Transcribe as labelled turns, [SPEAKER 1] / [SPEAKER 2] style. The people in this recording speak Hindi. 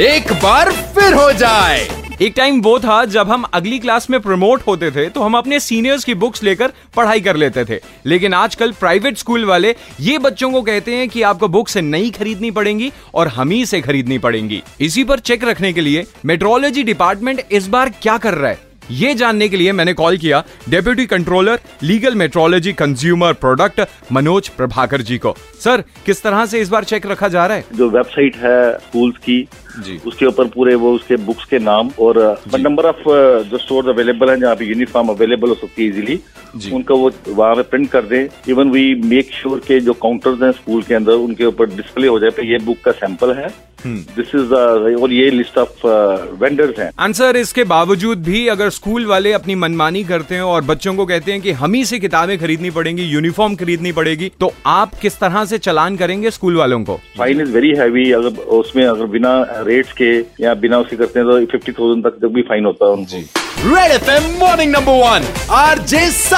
[SPEAKER 1] एक बार फिर हो जाए।
[SPEAKER 2] एक टाइम वो था जब हम अगली क्लास में प्रमोट होते थे तो हम अपने सीनियर्स की बुक्स लेकर पढ़ाई कर लेते थे। लेकिन आजकल प्राइवेट स्कूल वाले ये बच्चों को कहते हैं कि आपको बुक्स नहीं खरीदनी पड़ेंगी और हम ही से खरीदनी पड़ेंगी। इसी पर चेक रखने के लिए मेट्रोलॉजी डिपार्टमेंट इस बार क्या कर रहा है? ये जानने के लिए मैंने कॉल किया deputy controller legal metrology consumer product Manoj Prabhakar ji को। सर किस तरह से इस बार चेक रखा जा रहा है?
[SPEAKER 3] जो वेबसाइट है स्कूल्स की
[SPEAKER 2] जी।
[SPEAKER 3] उसके ऊपर पूरे वो उसके बुक्स के नाम और नंबर ऑफ़ जो स्टोर अवेलेबल है जहाँ पे यूनिफॉर्म अवेलेबल हो सकती है इजीली। उनका वो वहाँ पे प्रिंट कर दें। इवन वी मेक श्योर के जो काउंटर्स हैं स्कूल के अंदर उनके ऊपर डिस्प्ले हो जाए पे ये बुक का सैंपल है। दिस इज़ और ये लिस्ट ऑफ़ वेंडर्स हैं।
[SPEAKER 2] आंसर इसके बावजूद भी अगर स्कूल वाले अपनी मनमानी करते हैं और बच्चों को कहते हैं कि हम ही से किताबें खरीदनी पड़ेंगी यूनिफॉर्म खरीदनी पड़ेगी तो आप किस तरह से चलान करेंगे स्कूल वालों को?
[SPEAKER 3] फाइन इज़ वेरी हैवी अगर उसमें अगर बिना रेट्स के या बिना उसके करते हैं तो फिफ्टी थाउज़ेंड तक भी फाइन होता है उनको।
[SPEAKER 1] Red FM morning number one RJ